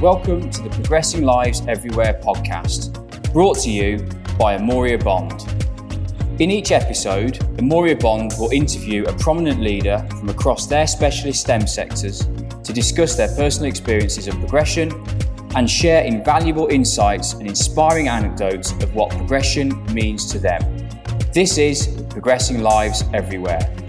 Welcome to the Progressing Lives Everywhere podcast, brought to you by Amoria Bond. In each episode, Amoria Bond will interview a prominent leader from across their specialist STEM sectors to discuss their personal experiences of progression and share invaluable insights and inspiring anecdotes of what progression means to them. This is Progressing Lives Everywhere.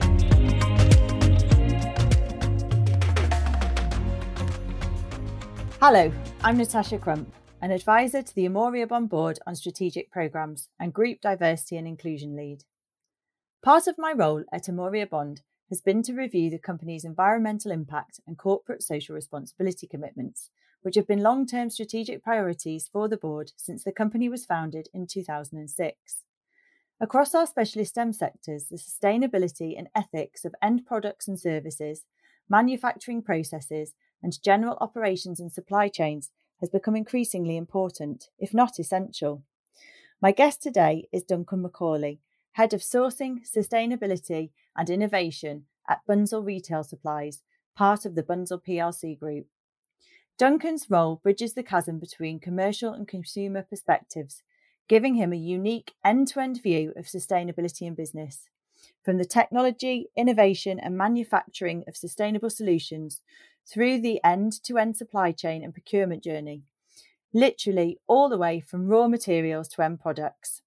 Hello, I'm Natasha Crump, an advisor to the Amoria Bond Board on Strategic Programmes and Group Diversity and Inclusion Lead. Part of my role at Amoria Bond has been to review the company's environmental impact and corporate social responsibility commitments, which have been long term strategic priorities for the board since the company was founded in 2006. Across our specialist STEM sectors, the sustainability and ethics of end products and services, manufacturing processes, and general operations and supply chains has become increasingly important, if not essential. My guest today is Duncan McAuley, Head of Sourcing, Sustainability and Innovation at Bunzl Retail Supplies, part of the Bunzl PLC Group. Duncan's role bridges the chasm between commercial and consumer perspectives, giving him a unique end to end view of sustainability in business. From the technology, innovation, and manufacturing of sustainable solutions through the end to end supply chain and procurement journey, literally all the way from raw materials to end products.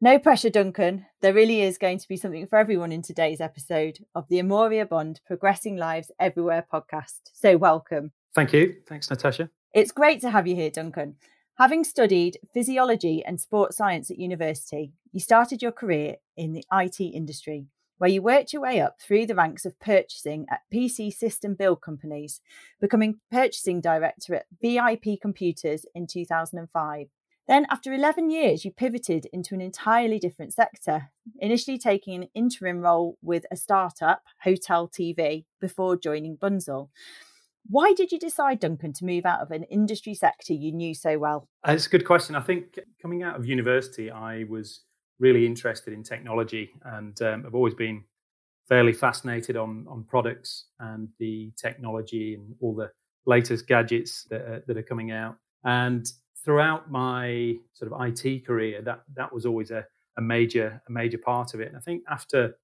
No pressure, Duncan. There really is going to be something for everyone in today's episode of the Amoria Bond Progressing Lives Everywhere podcast. So, welcome. Thank you. Thanks, Natasha. It's great to have you here, Duncan. Having studied physiology and sports science at university, you started your career in the IT industry where you worked your way up through the ranks of purchasing at PC system build companies, becoming purchasing director at VIP Computers in 2005. Then, after 11 years, you pivoted into an entirely different sector, initially taking an interim role with a startup, Hotel TV, before joining Bunzl. Why did you decide, Duncan, to move out of an industry sector you knew so well? Uh, it's a good question. I think coming out of university, I was really interested in technology and um, I've always been fairly fascinated on on products and the technology and all the latest gadgets that are, that are coming out. And throughout my sort of IT career, that that was always a, a major a major part of it. And I think after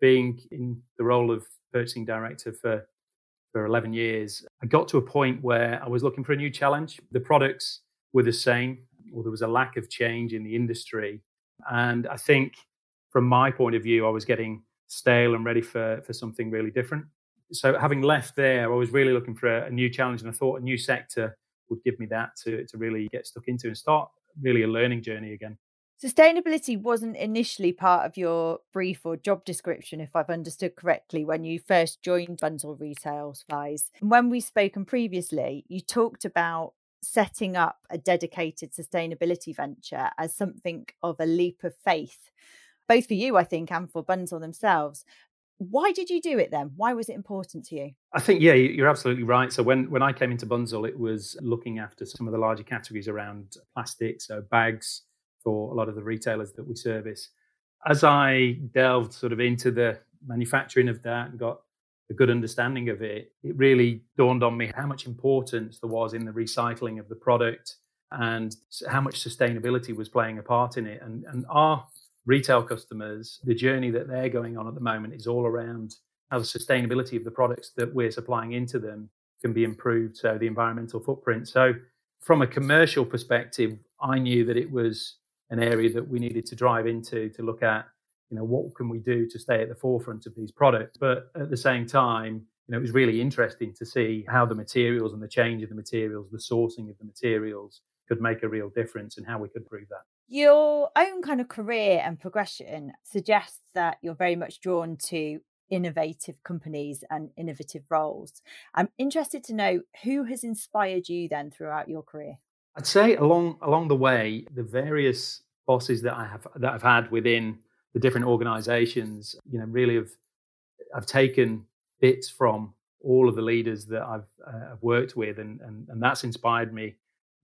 being in the role of purchasing director for for 11 years, I got to a point where I was looking for a new challenge. The products were the same, or there was a lack of change in the industry. And I think from my point of view, I was getting stale and ready for, for something really different. So having left there, I was really looking for a, a new challenge and I thought a new sector would give me that to, to really get stuck into and start really a learning journey again. Sustainability wasn't initially part of your brief or job description, if I've understood correctly, when you first joined Bunzl Retail Supplies. And when we've spoken previously, you talked about setting up a dedicated sustainability venture as something of a leap of faith, both for you, I think, and for Bunzl themselves. Why did you do it then? Why was it important to you? I think, yeah, you're absolutely right. So when, when I came into Bunzl, it was looking after some of the larger categories around plastic, so bags for a lot of the retailers that we service. As I delved sort of into the manufacturing of that and got a good understanding of it, it really dawned on me how much importance there was in the recycling of the product and how much sustainability was playing a part in it. And, and our retail customers, the journey that they're going on at the moment is all around how the sustainability of the products that we're supplying into them can be improved. So the environmental footprint. So from a commercial perspective, I knew that it was an area that we needed to drive into to look at you know, what can we do to stay at the forefront of these products? But at the same time, you know, it was really interesting to see how the materials and the change of the materials, the sourcing of the materials could make a real difference and how we could prove that. Your own kind of career and progression suggests that you're very much drawn to innovative companies and innovative roles. I'm interested to know who has inspired you then throughout your career. I'd say along along the way, the various bosses that I have that I've had within the different organizations, you know, really have I've taken bits from all of the leaders that I've, uh, I've worked with, and, and and that's inspired me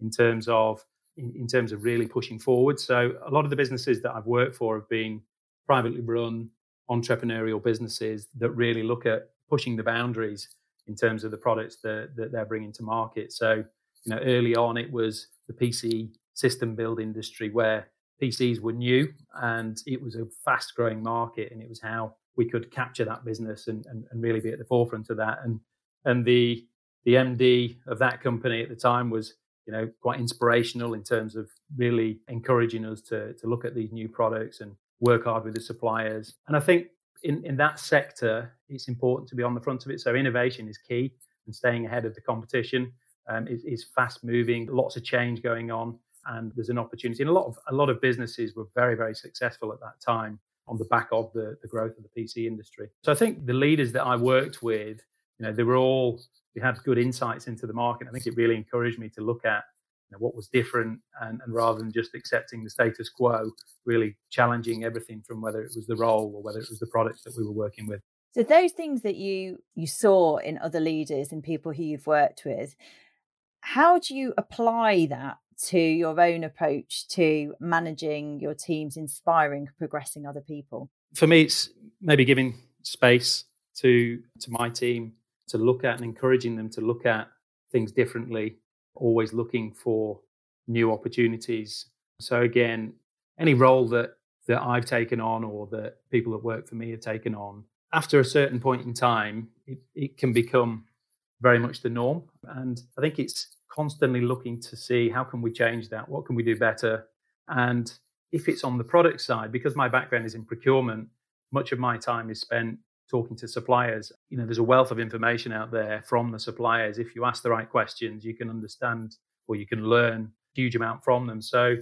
in terms of in, in, terms of really pushing forward. So a lot of the businesses that I've worked for have been privately run entrepreneurial businesses that really look at pushing the boundaries in terms of the products that, that they're bringing to market. So you know, early on it was the PC system build industry where PCs were new and it was a fast growing market and it was how we could capture that business and, and, and really be at the forefront of that. And and the the MD of that company at the time was you know quite inspirational in terms of really encouraging us to to look at these new products and work hard with the suppliers. And I think in, in that sector, it's important to be on the front of it. So innovation is key and staying ahead of the competition um, is, is fast moving, lots of change going on, and there's an opportunity. And a lot of a lot of businesses were very very successful at that time on the back of the, the growth of the PC industry. So I think the leaders that I worked with, you know, they were all we had good insights into the market. I think it really encouraged me to look at you know, what was different and, and rather than just accepting the status quo, really challenging everything from whether it was the role or whether it was the products that we were working with. So those things that you you saw in other leaders and people who you've worked with, how do you apply that to your own approach to managing your teams, inspiring, progressing other people? For me, it's maybe giving space to to my team to look at and encouraging them to look at things differently, always looking for new opportunities. So again, any role that that I've taken on or that people that work for me have taken on, after a certain point in time, it, it can become very much the norm. And I think it's constantly looking to see how can we change that? What can we do better? And if it's on the product side, because my background is in procurement, much of my time is spent talking to suppliers. You know, there's a wealth of information out there from the suppliers. If you ask the right questions, you can understand or you can learn a huge amount from them. So,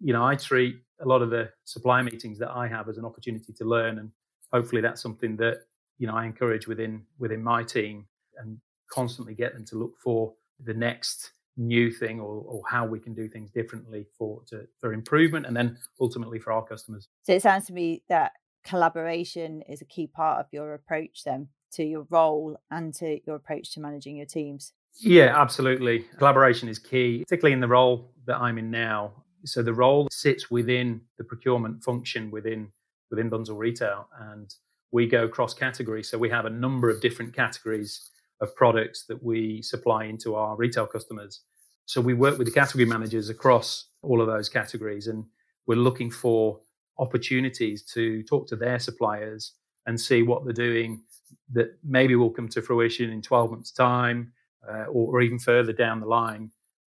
you know, I treat a lot of the supply meetings that I have as an opportunity to learn, and hopefully that's something that you know I encourage within within my team and constantly get them to look for the next new thing or, or how we can do things differently for to, for improvement and then ultimately for our customers. So it sounds to me that collaboration is a key part of your approach then to your role and to your approach to managing your teams. Yeah, absolutely. Collaboration is key, particularly in the role that I'm in now. So the role sits within the procurement function within within Bunzl Retail and we go cross category. So we have a number of different categories of products that we supply into our retail customers. So we work with the category managers across all of those categories and we're looking for opportunities to talk to their suppliers and see what they're doing that maybe will come to fruition in 12 months time uh, or, or, even further down the line.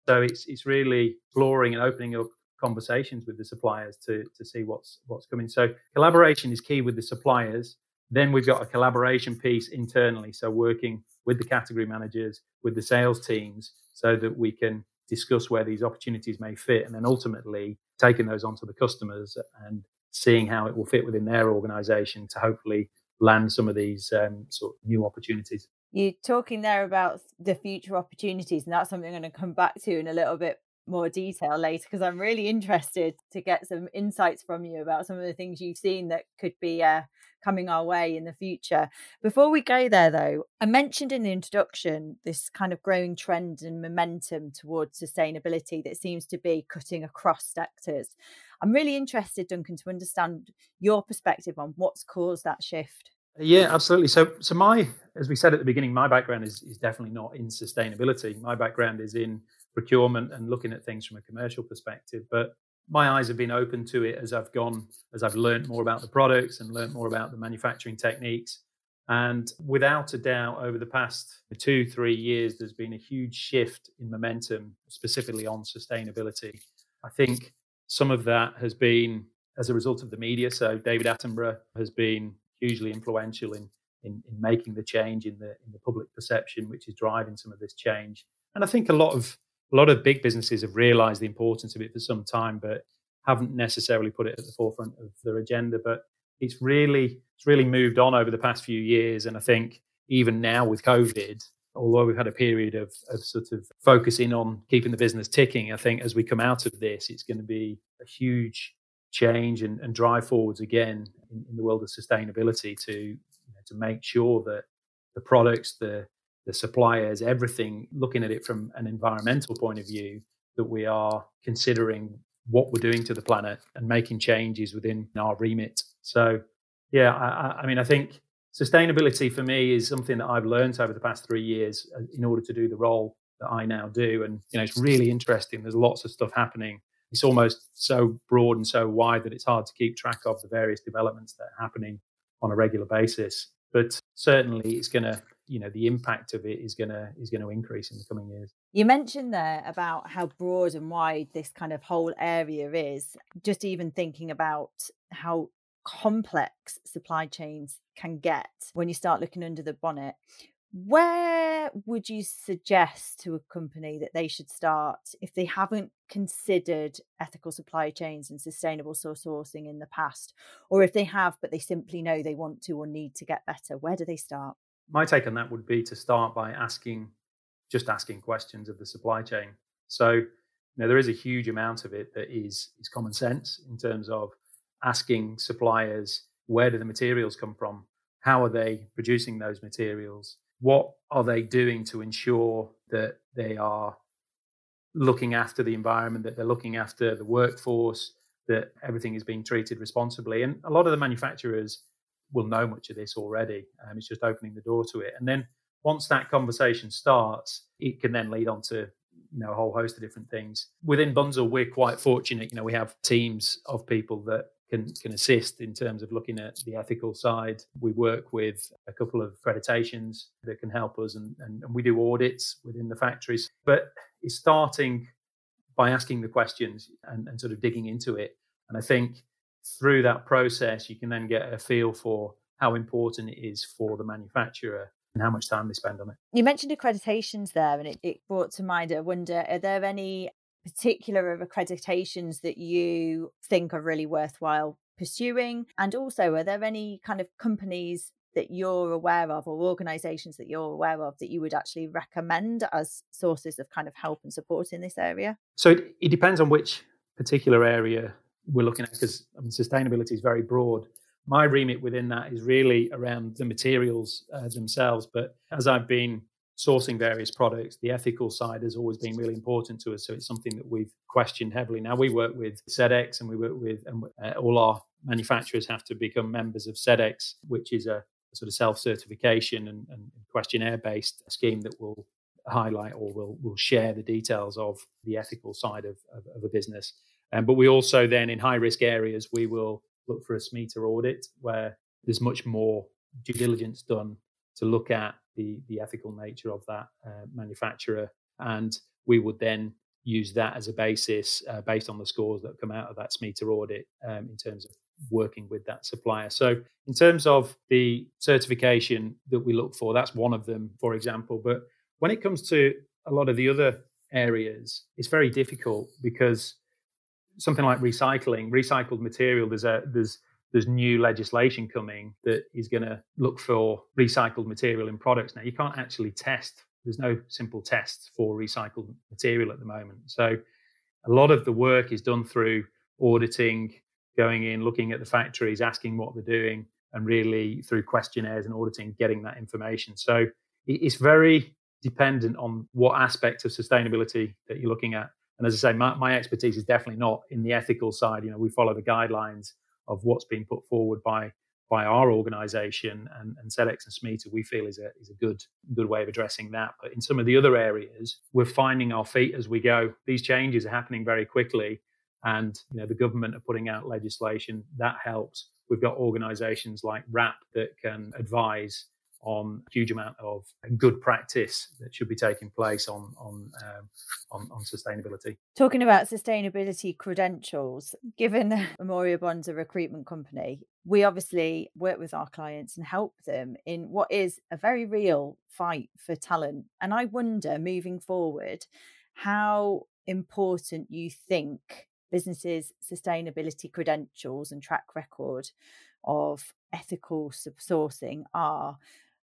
So it's it's really exploring and opening up conversations with the suppliers to to see what's what's coming. So collaboration is key with the suppliers. Then we've got a collaboration piece internally. So working with the category managers, with the sales teams, so that we can discuss where these opportunities may fit, and then ultimately taking those onto the customers and seeing how it will fit within their organization to hopefully land some of these um, sort of new opportunities. You're talking there about the future opportunities, and that's something I'm going to come back to in a little bit more detail later because I'm really interested to get some insights from you about some of the things you've seen that could be uh, coming our way in the future. Before we go there, though, I mentioned in the introduction this kind of growing trend and momentum towards sustainability that seems to be cutting across sectors. I'm really interested, Duncan, to understand your perspective on what's caused that shift. Yeah, absolutely. So, so my, as we said at the beginning, my background is is definitely not in sustainability. My background is in procurement and looking at things from a commercial perspective. But my eyes have been open to it as I've gone, as I've learned more about the products and learned more about the manufacturing techniques. And without a doubt, over the past two, three years, there's been a huge shift in momentum, specifically on sustainability. I think some of that has been as a result of the media. So David Attenborough has been hugely influential in, in, in making the change in the in the public perception, which is driving some of this change. And I think a lot of a lot of big businesses have realized the importance of it for some time, but haven't necessarily put it at the forefront of their agenda. But it's really it's really moved on over the past few years, and I think even now with COVID, although we've had a period of, of sort of focusing on keeping the business ticking, I think as we come out of this, it's going to be a huge change and, and drive forwards again in, in, the world of sustainability to you know, to make sure that the products, the the suppliers, everything, looking at it from an environmental point of view, that we are considering what we're doing to the planet and making changes within our remit. So, yeah, I, I mean, I think sustainability for me is something that I've learned over the past three years uh, in order to do the role that I now do. And, you know, it's really interesting. There's lots of stuff happening. It's almost so broad and so wide that it's hard to keep track of the various developments that are happening on a regular basis. But certainly it's going to, you know, the impact of it is going to, is to increase in the coming years. You mentioned there about how broad and wide this kind of whole area is. Just even thinking about how complex supply chains can get when you start looking under the bonnet. Where would you suggest to a company that they should start if they haven't considered ethical supply chains and sustainable sourcing in the past? Or if they have, but they simply know they want to or need to get better, where do they start? My take on that would be to start by asking, just asking questions of the supply chain. So, you know, there is a huge amount of it that is is common sense in terms of asking suppliers where do the materials come from? How are they producing those materials? what are they doing to ensure that they are looking after the environment, that they're looking after the workforce, that everything is being treated responsibly. And a lot of the manufacturers will know much of this already. Um, it's just opening the door to it. And then once that conversation starts, it can then lead on to you know a whole host of different things. Within Bunzl, we're quite fortunate. You know, we have teams of people that can can assist in terms of looking at the ethical side. We work with a couple of accreditations that can help us, and, and, and we do audits within the factories. But it's starting by asking the questions and, and sort of digging into it. And I think through that process, you can then get a feel for how important it is for the manufacturer and how much time they spend on it. You mentioned accreditations there, and it, it brought to mind. I wonder, are there any particular of accreditations that you think are really worthwhile pursuing? And also, are there any kind of companies that you're aware of or organizations that you're aware of that you would actually recommend as sources of kind of help and support in this area? So it, it depends on which particular area we're looking at because I mean, sustainability is very broad. My remit within that is really around the materials uh, themselves. But as I've been sourcing various products, the ethical side has always been really important to us. So it's something that we've questioned heavily. Now we work with Sedex and we work with, and uh, all our manufacturers have to become members of Sedex, which is a, sort of self-certification and, and questionnaire-based scheme that will highlight or will will share the details of the ethical side of, of, of a business. Um, but we also then in high risk areas we will look for a SMETA audit where there's much more due diligence done to look at the, the ethical nature of that uh, manufacturer. And we would then use that as a basis uh, based on the scores that come out of that SMETA audit um, in terms of working with that supplier. So, in terms of the certification that we look for, that's one of them, for example. But when it comes to a lot of the other areas, it's very difficult because something like recycling, recycled material, there's a there's there's new legislation coming that is going to look for recycled material in products. Now, you can't actually test, there's no simple tests for recycled material at the moment. So, a lot of the work is done through auditing, going in, looking at the factories, asking what they're doing, and really through questionnaires and auditing, getting that information. So, it's very dependent on what aspect of sustainability that you're looking at. And as I say, my, my expertise is definitely not in the ethical side. You know, we follow the guidelines of what's being put forward by by our organisation and, and Sedex and SMETA, we feel is a is a good good way of addressing that. But in some of the other areas, we're finding our feet as we go. These changes are happening very quickly, and you know the government are putting out legislation that helps. We've got organisations like WRAP that can advise on a huge amount of good practice that should be taking place on on um, on, on, sustainability. Talking about sustainability credentials, given Amoria Bond's a recruitment company, we obviously work with our clients and help them in what is a very real fight for talent. And I wonder, moving forward, how important you think businesses' sustainability credentials and track record of ethical sourcing are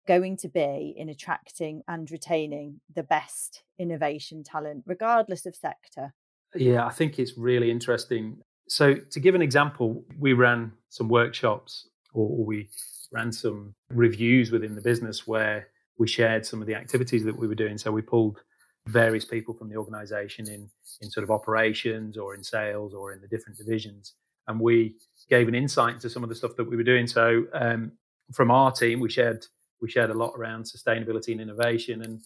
going to be in attracting and retaining the best innovation talent, regardless of sector? Yeah, I think it's really interesting. So, to give an example, we ran some workshops or we ran some reviews within the business where we shared some of the activities that we were doing. So, we pulled various people from the organization in, in sort of operations or in sales or in the different divisions. And we gave an insight into some of the stuff that we were doing. So, um, from our team, we shared we shared a lot around sustainability and innovation. And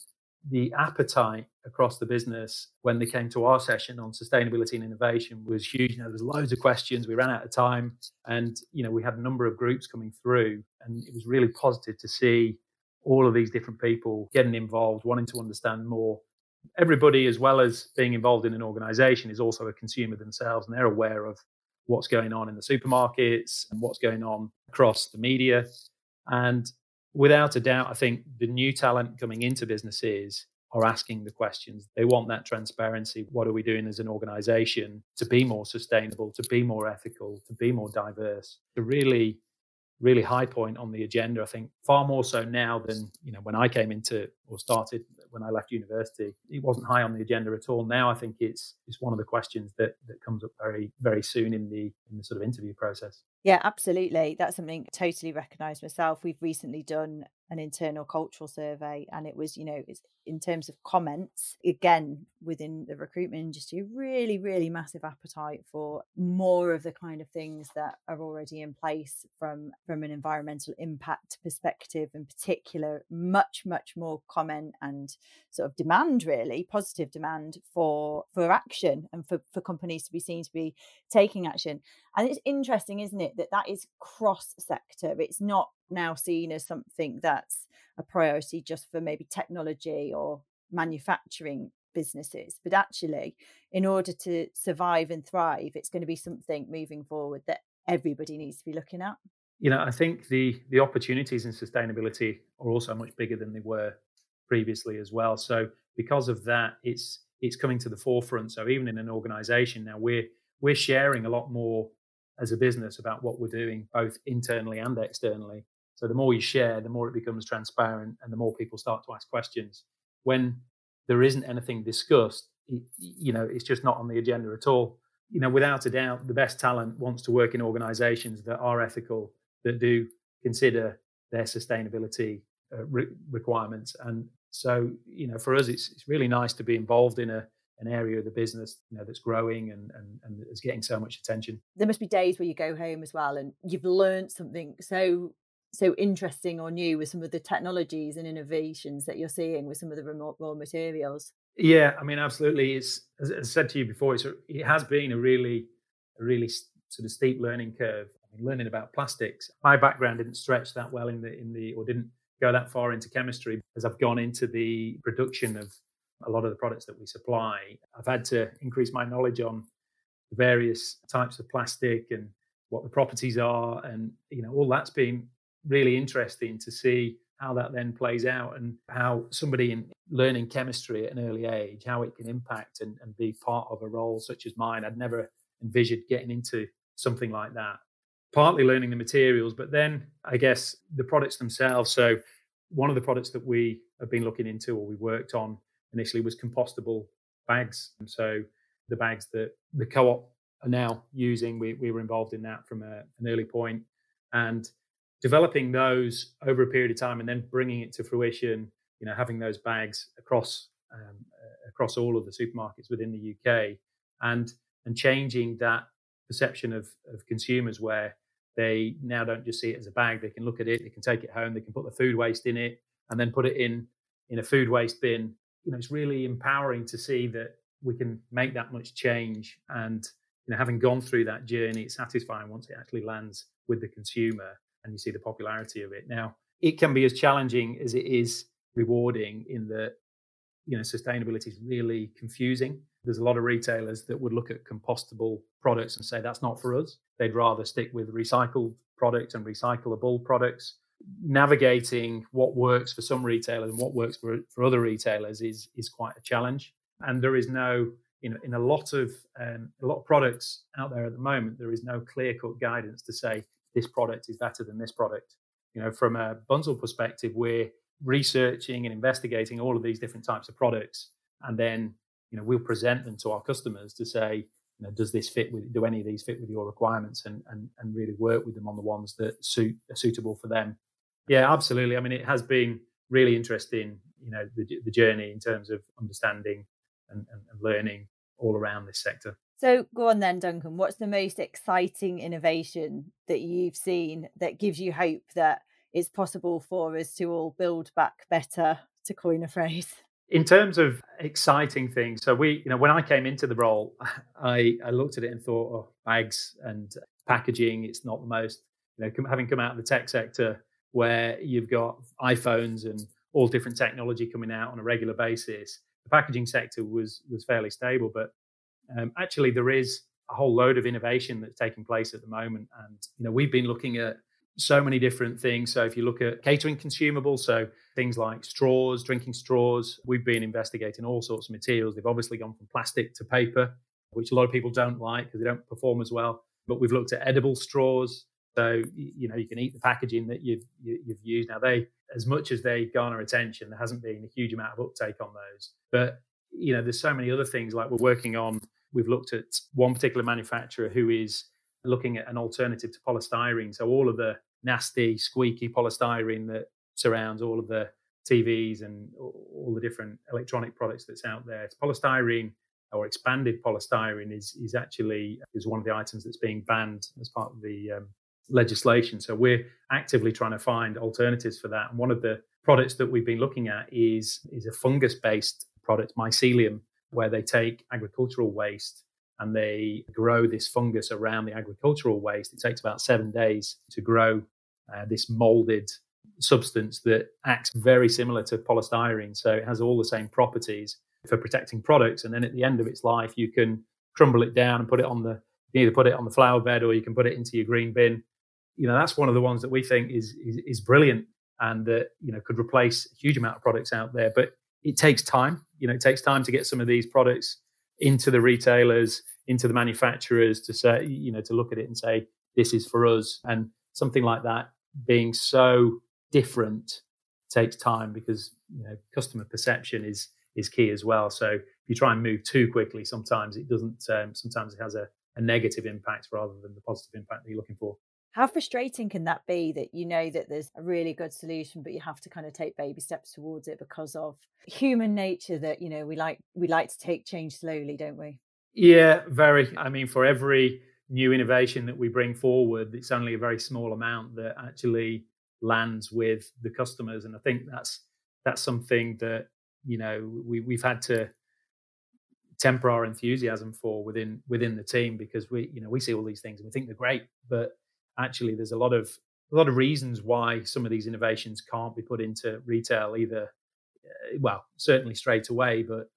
the appetite across the business when they came to our session on sustainability and innovation was huge. You know, there was loads of questions. We ran out of time, and you know, we had a number of groups coming through, and it was really positive to see all of these different people getting involved, wanting to understand more. Everybody, as well as being involved in an organization, is also a consumer themselves, and they're aware of what's going on in the supermarkets and what's going on across the media. And without a doubt, I think the new talent coming into businesses are asking the questions. They want that transparency. What are we doing as an organization to be more sustainable, to be more ethical, to be more diverse, to really really high point on the agenda. I think far more so now than you know when I came into or started when I left university. It wasn't high on the agenda at all. Now I think it's it's one of the questions that that comes up very very soon in the in the sort of interview process. Yeah, absolutely. That's something totally recognized myself. We've recently done an internal cultural survey and it was you know in terms of comments again within the recruitment industry really really massive appetite for more of the kind of things that are already in place from from an environmental impact perspective in particular much much more comment and sort of demand really positive demand for for action and for for companies to be seen to be taking action and it's interesting isn't it that that is cross sector it's not now seen as something that's a priority just for maybe technology or manufacturing businesses but actually in order to survive and thrive it's going to be something moving forward that everybody needs to be looking at. You know i think the the opportunities in sustainability are also much bigger than they were previously as well. So because of that it's it's coming to the forefront. So even in an organization now we're we're sharing a lot more as a business about what we're doing both internally and externally so the more you share, the more it becomes transparent and the more people start to ask questions. When there isn't anything discussed, you know, it's just not on the agenda at all. You know, without a doubt, the best talent wants to work in organizations that are ethical, that do consider their sustainability uh, re- requirements. And so, you know, for us, it's, it's really nice to be involved in a, an area of the business you know that's growing and, and and is getting so much attention there must be days where you go home as well and you've learned something so so interesting or new with some of the technologies and innovations that you're seeing with some of the remote raw materials? Yeah, I mean, absolutely. It's as I said to you before, it's a, it has been a really, a really sort of steep learning curve. I mean, learning about plastics. My background didn't stretch that well in the in the or didn't go that far into chemistry as I've gone into the production of a lot of the products that we supply. I've had to increase my knowledge on the various types of plastic and what the properties are, and you know, all that's been really interesting to see how that then plays out and how somebody in learning chemistry at an early age, how it can impact and, and be part of a role such as mine. I'd never envisioned getting into something like that. Partly learning the materials, but then I guess the products themselves. So one of the products that we have been looking into or we worked on initially was compostable bags. And so the bags that the co-op are now using, we, we were involved in that from a, an early point. And developing those over a period of time and then bringing it to fruition you know having those bags across um, across all of the supermarkets within the UK and and changing that perception of of consumers where they now don't just see it as a bag they can look at it they can take it home they can put the food waste in it and then put it in in a food waste bin you know it's really empowering to see that we can make that much change and you know having gone through that journey it's satisfying once it actually lands with the consumer and you see the popularity of it. Now, it can be as challenging as it is rewarding in that, you know, sustainability is really confusing. There's a lot of retailers that would look at compostable products and say that's not for us. They'd rather stick with recycled products and recyclable products. Navigating what works for some retailers and what works for, for other retailers is is quite a challenge. And there is no you know, in a lot of um, a lot of products out there at the moment, there is no clear cut guidance to say this product is better than this product. You know, from a Bunzl perspective, we're researching and investigating all of these different types of products, and then you know we'll present them to our customers to say, you know, does this fit with? Do any of these fit with your requirements? And and and really work with them on the ones that suit are suitable for them. Yeah, absolutely. I mean, it has been really interesting. You know, the the journey in terms of understanding and, and, and learning all around this sector. So go on then, Duncan. What's the most exciting innovation that you've seen that gives you hope that it's possible for us to all build back better, to coin a phrase? In terms of exciting things, so we, you know, when I came into the role, I, I looked at it and thought, oh, bags and packaging, it's not the most, you know, having come out of the tech sector where you've got iPhones and all different technology coming out on a regular basis, the packaging sector was was fairly stable. But um, actually, there is a whole load of innovation that's taking place at the moment, and you know, we've been looking at so many different things. So if you look at catering consumables, so things like straws, drinking straws, we've been investigating all sorts of materials. They've obviously gone from plastic to paper, which a lot of people don't like because they don't perform as well. But we've looked at edible straws. So you know you can eat the packaging that you've you, have used. Now they, as much as they garner attention, there hasn't been a huge amount of uptake on those. But you know there's so many other things like we're working on. We've looked at one particular manufacturer who is looking at an alternative to polystyrene. So all of the nasty, squeaky polystyrene that surrounds all of the TVs and all the different electronic products that's out there. It's polystyrene or expanded polystyrene is is actually is one of the items that's being banned as part of the um, legislation. So we're actively trying to find alternatives for that. And one of the products that we've been looking at is is a fungus based product, mycelium, where they take agricultural waste and they grow this fungus around the agricultural waste. It takes about seven days to grow uh, this molded substance that acts very similar to polystyrene. So it has all the same properties for protecting products. And then at the end of its life, you can crumble it down and put it on the you either put it on the flower bed or you can put it into your green bin. You know, that's one of the ones that we think is is, is brilliant and that you know could replace a huge amount of products out there. But it takes time. You know, it takes time to get some of these products into the retailers, into the manufacturers to say, you know, to look at it and say, this is for us. And something like that being so different takes time because you know customer perception is is key as well. So if you try and move too quickly, sometimes it doesn't. Um, sometimes it has a, a negative impact rather than the positive impact that you're looking for. How frustrating can that be that you know that there's a really good solution, but you have to kind of take baby steps towards it because of human nature that, you know, we like we like to take change slowly, don't we? Yeah, very. I mean, for every new innovation that we bring forward, it's only a very small amount that actually lands with the customers. And I think that's that's something that, you know, we, we've had to temper our enthusiasm for within within the team because we, you know, we see all these things and we think they're great, but actually there's a lot of a lot of reasons why some of these innovations can't be put into retail either uh, well certainly straight away but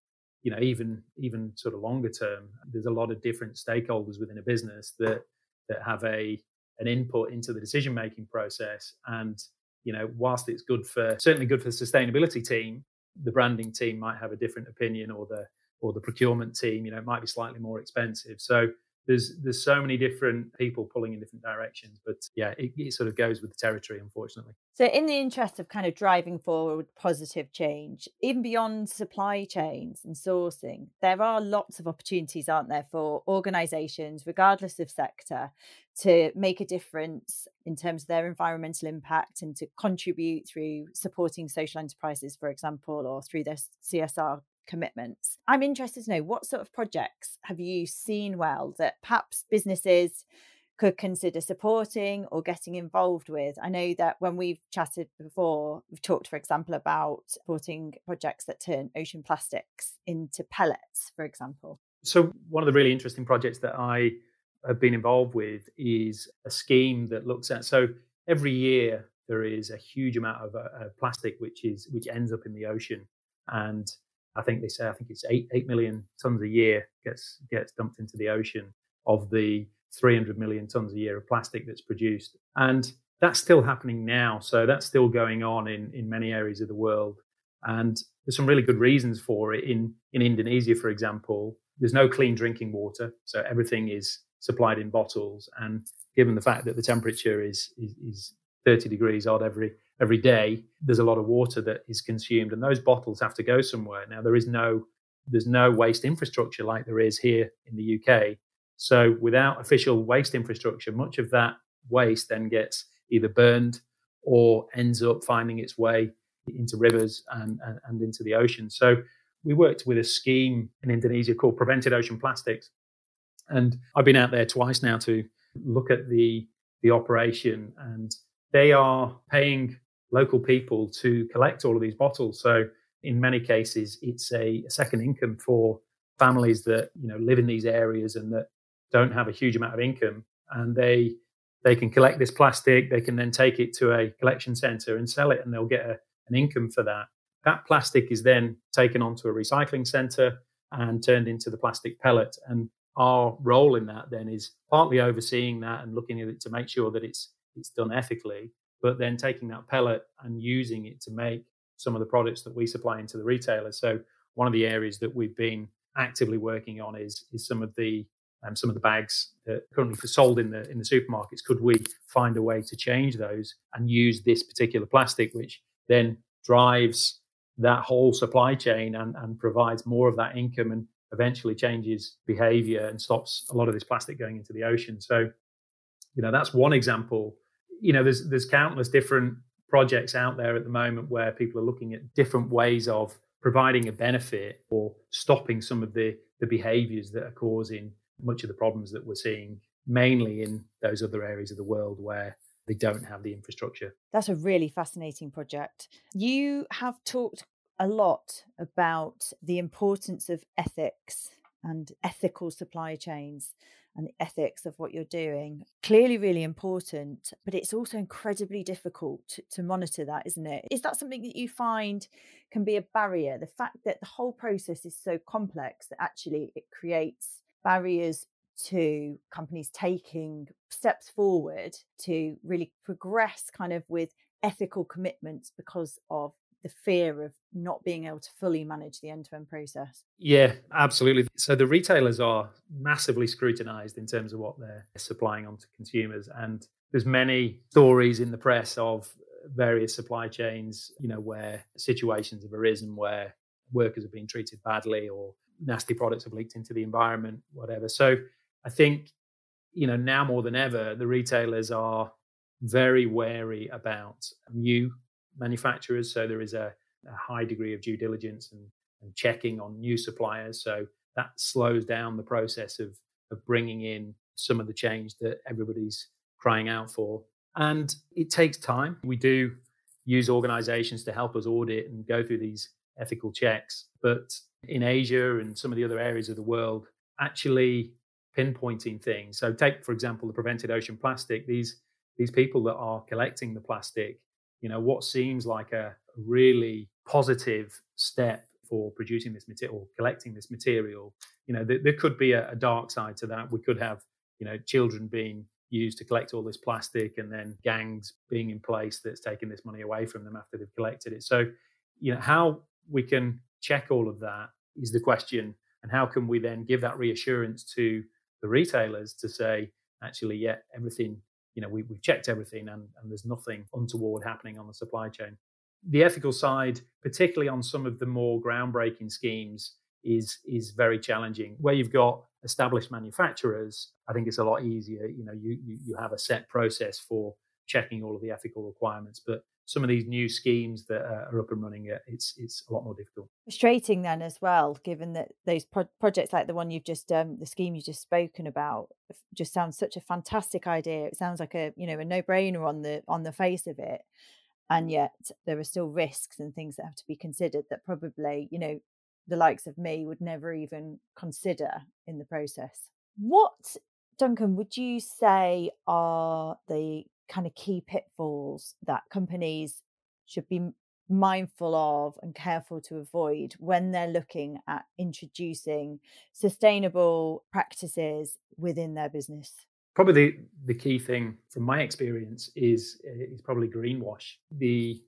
you know even even sort of longer term there's a lot of different stakeholders within a business that that have a an input into the decision making process. And you know whilst it's good for certainly good for the sustainability team the branding team might have a different opinion or the or the procurement team you know it might be slightly more expensive. So there's there's so many different people pulling in different directions but yeah it, it, sort of goes with the territory unfortunately. So in the interest of kind of driving forward positive change even beyond supply chains and sourcing there are lots of opportunities aren't there for organizations regardless of sector to make a difference in terms of their environmental impact and to contribute through supporting social enterprises for example or through their csr commitments. I'm interested to know what sort of projects have you seen well that perhaps businesses could consider supporting or getting involved with. I know that when we've chatted before, we've talked, for example, about supporting projects that turn ocean plastics into pellets, for example. So, one of the really interesting projects that I have been involved with is a scheme that looks at so every year there is a huge amount of uh, plastic which is which ends up in the ocean and I think they say I think it's eight eight million tons a year gets gets dumped into the ocean of the 300 million tons a year of plastic that's produced, and that's still happening now. So that's still going on in in many areas of the world, and there's some really good reasons for it. In in Indonesia, for example, there's no clean drinking water, so everything is supplied in bottles, and given the fact that the temperature is is, is 30 degrees odd every every day, there's a lot of water that is consumed, and those bottles have to go somewhere. Now there is no there's no waste infrastructure like there is here in the UK. So without official waste infrastructure, much of that waste then gets either burned or ends up finding its way into rivers and, and, and into the ocean. So we worked with a scheme in Indonesia called Prevented Ocean Plastics. And I've been out there twice now to look at the the operation and they are paying local people to collect all of these bottles. So in many cases, it's a, second income for families that you know live in these areas and that don't have a huge amount of income, and they they can collect this plastic. They can then take it to a collection center and sell it, and they'll get a, an income for that. That plastic is then taken onto a recycling center and turned into the plastic pellet. And our role in that then is partly overseeing that and looking at it to make sure that it's it's done ethically, but then taking that pellet and using it to make some of the products that we supply into the retailers. So one of the areas that we've been actively working on is is some of the um, some of the bags that currently sold in the in the supermarkets. Could we find a way to change those and use this particular plastic, which then drives that whole supply chain and, and provides more of that income and eventually changes behavior and stops a lot of this plastic going into the ocean. So, you know, that's one example. You know, there's there's countless different projects out there at the moment where people are looking at different ways of providing a benefit or stopping some of the the behaviors that are causing much of the problems that we're seeing mainly in those other areas of the world where they don't have the infrastructure. That's a really fascinating project. You have talked a lot about the importance of ethics and ethical supply chains and the ethics of what you're doing. Clearly, really important, but it's also incredibly difficult to, to, monitor that, isn't it? Is that something that you find can be a barrier? The fact that the whole process is so complex that actually it creates barriers to companies taking steps forward to really progress kind of with ethical commitments because of the fear of not being able to fully manage the end to end process. Yeah, absolutely. So the retailers are massively scrutinized in terms of what they're supplying onto consumers. And there's many stories in the press of various supply chains, you know, where situations have arisen where workers have been treated badly or nasty products have leaked into the environment, whatever. So I think, you know, now more than ever, the retailers are very wary about new manufacturers. So there is a, a high degree of due diligence and, and, checking on new suppliers. So that slows down the process of, of bringing in some of the change that everybody's crying out for. And it takes time. We do use organizations to help us audit and go through these ethical checks. But in Asia and some of the other areas of the world, actually pinpointing things. So take, for example, the prevented ocean plastic. These these people that are collecting the plastic, you know, what seems like a really positive step for producing this material or collecting this material, you know, there, could be a, a dark side to that. We could have, you know, children being used to collect all this plastic and then gangs being in place that's taking this money away from them after they've collected it. So, you know, how we can check all of that is the question. And how can we then give that reassurance to the retailers to say, actually, yeah, everything, you know, we, have checked everything and, and there's nothing untoward happening on the supply chain. The ethical side, particularly on some of the more groundbreaking schemes, is is very challenging. Where you've got established manufacturers, I think it's a lot easier. You know, you you, you have a set process for checking all of the ethical requirements. But some of these new schemes that are up and running, it's it's a lot more difficult. Frustrating then as well, given that those pro- projects like the one you've just um, the scheme you've just spoken about just sounds such a fantastic idea. It sounds like a you know a no brainer on the on the face of it, and yet there are still risks and things that have to be considered that probably you know the likes of me would never even consider in the process. What Duncan, would you say are the kind of key pitfalls that companies should be mindful of and careful to avoid when they're looking at introducing sustainable practices within their business? Probably the, the key thing from my experience is eh, is probably greenwash, the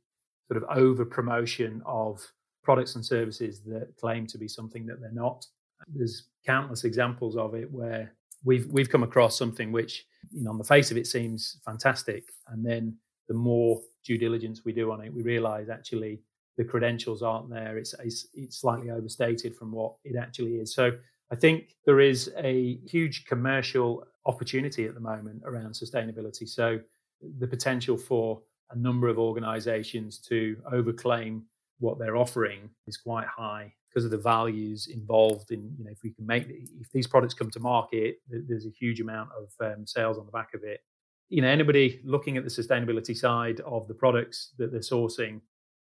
sort of over promotion of products and services that claim to be something that they're not. There's countless examples of it where we've we've come across something which you know on the face of it seems fantastic. And then the more due diligence we do on it we realize actually the credentials aren't there. It's, it's it's slightly overstated from what it actually is. So i think there is a huge commercial opportunity at the moment around sustainability. So the potential for a number of organizations to overclaim what they're offering is quite high because of the values involved in you know if we can make if these products come to market there's a huge amount of um, sales on the back of it you know anybody looking at the sustainability side of the products that they're sourcing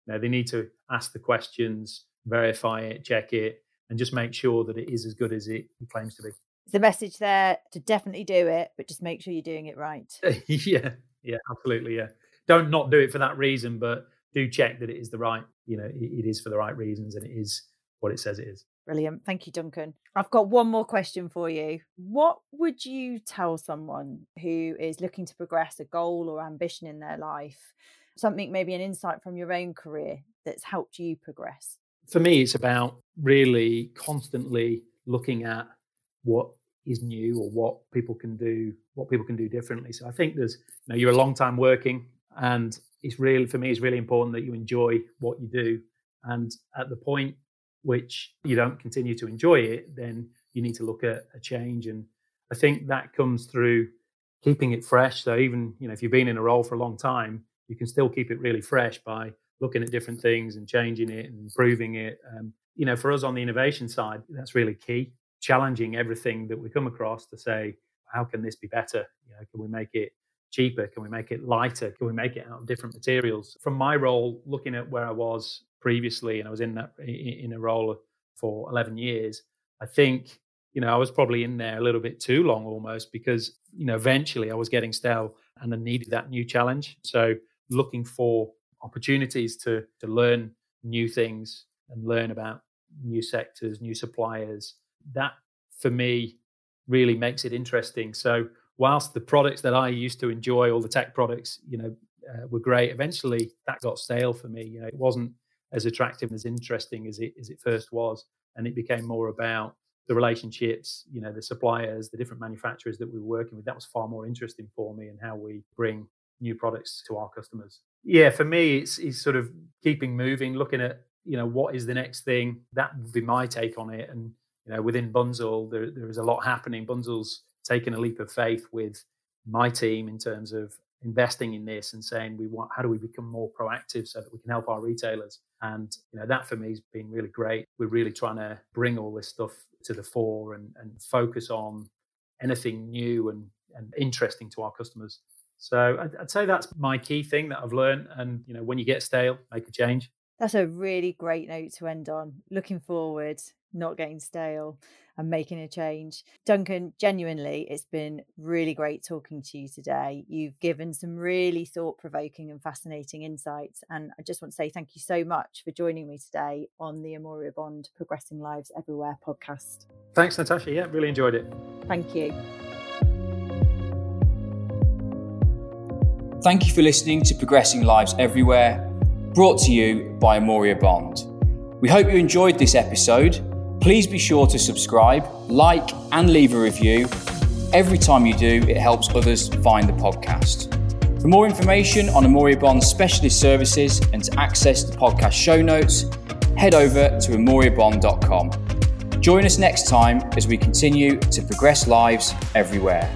You know, they need to ask the questions, verify it, check it, and just make sure that it is as good as it claims to be. It's the message there to definitely do it, but just make sure you're doing it right. yeah, yeah, absolutely. Yeah. Don't not do it for that reason, but do check that it is the right, you know, it is for the right reasons and it is what it says it is. Brilliant. Thank you, Duncan. I've got one more question for you. What would you tell someone who is looking to progress a goal or ambition in their life? Something, maybe an insight from your own career that's helped you progress? For me, it's about really constantly looking at what is new or what people can do, what people can do differently. So I think there's, you know, you're a long time working and it's really, for me, it's really important that you enjoy what you do. And at the point which you don't continue to enjoy it, then you need to look at a change. And I think that comes through keeping it fresh. So even you know if you've been in a role for a long time, you can still keep it really fresh by looking at different things and changing it and improving it. Um, you know, for us on the innovation side, that's really key. Challenging everything that we come across to say, how can this be better? You know, can we make it cheaper? Can we make it lighter? Can we make it out of different materials? From my role, looking at where I was previously, and I was in that in a role for 11 years. I think you know I was probably in there a little bit too long almost because you know eventually I was getting stale and I needed that new challenge. So looking for opportunities to to learn new things and learn about new sectors, new suppliers. That for me really makes it interesting. So whilst the products that I used to enjoy, all the tech products, you know, uh, were great. Eventually, that got stale for me. You know, it wasn't as attractive and as interesting as it as it first was, and it became more about the relationships, you know, the suppliers, the different manufacturers that we were working with. That was far more interesting for me, and how we bring new products to our customers. Yeah, for me, it's, it's sort of keeping moving, looking at you know what is the next thing. That would be my take on it. And you know, within Bunzl, there there is a lot happening. Bunzl's taken a leap of faith with my team in terms of investing in this and saying we want how do we become more proactive so that we can help our retailers? And you know that for me has been really great. We're really trying to bring all this stuff to the fore and, and focus on anything new and, and interesting to our customers. So I'd, I'd say that's my key thing that i've learned. And you know when you get stale make a change. That's a really great note to end on. Looking forward not getting stale and making a change. Duncan, genuinely, it's been really great talking to you today. You've given some really thought provoking and fascinating insights. And I just want to say thank you so much for joining me today on the Amoria Bond Progressing Lives Everywhere podcast. Thanks, Natasha. Yeah, really enjoyed it. Thank you. Thank you for listening to Progressing Lives Everywhere, brought to you by Amoria Bond. We hope you enjoyed this episode Please be sure to subscribe, like, and leave a review. Every time you do, it helps others find the podcast. For more information on Amoria Bond's specialist services and to access the podcast show notes, head over to amoriabond.com. Join us next time as we continue to progress lives everywhere.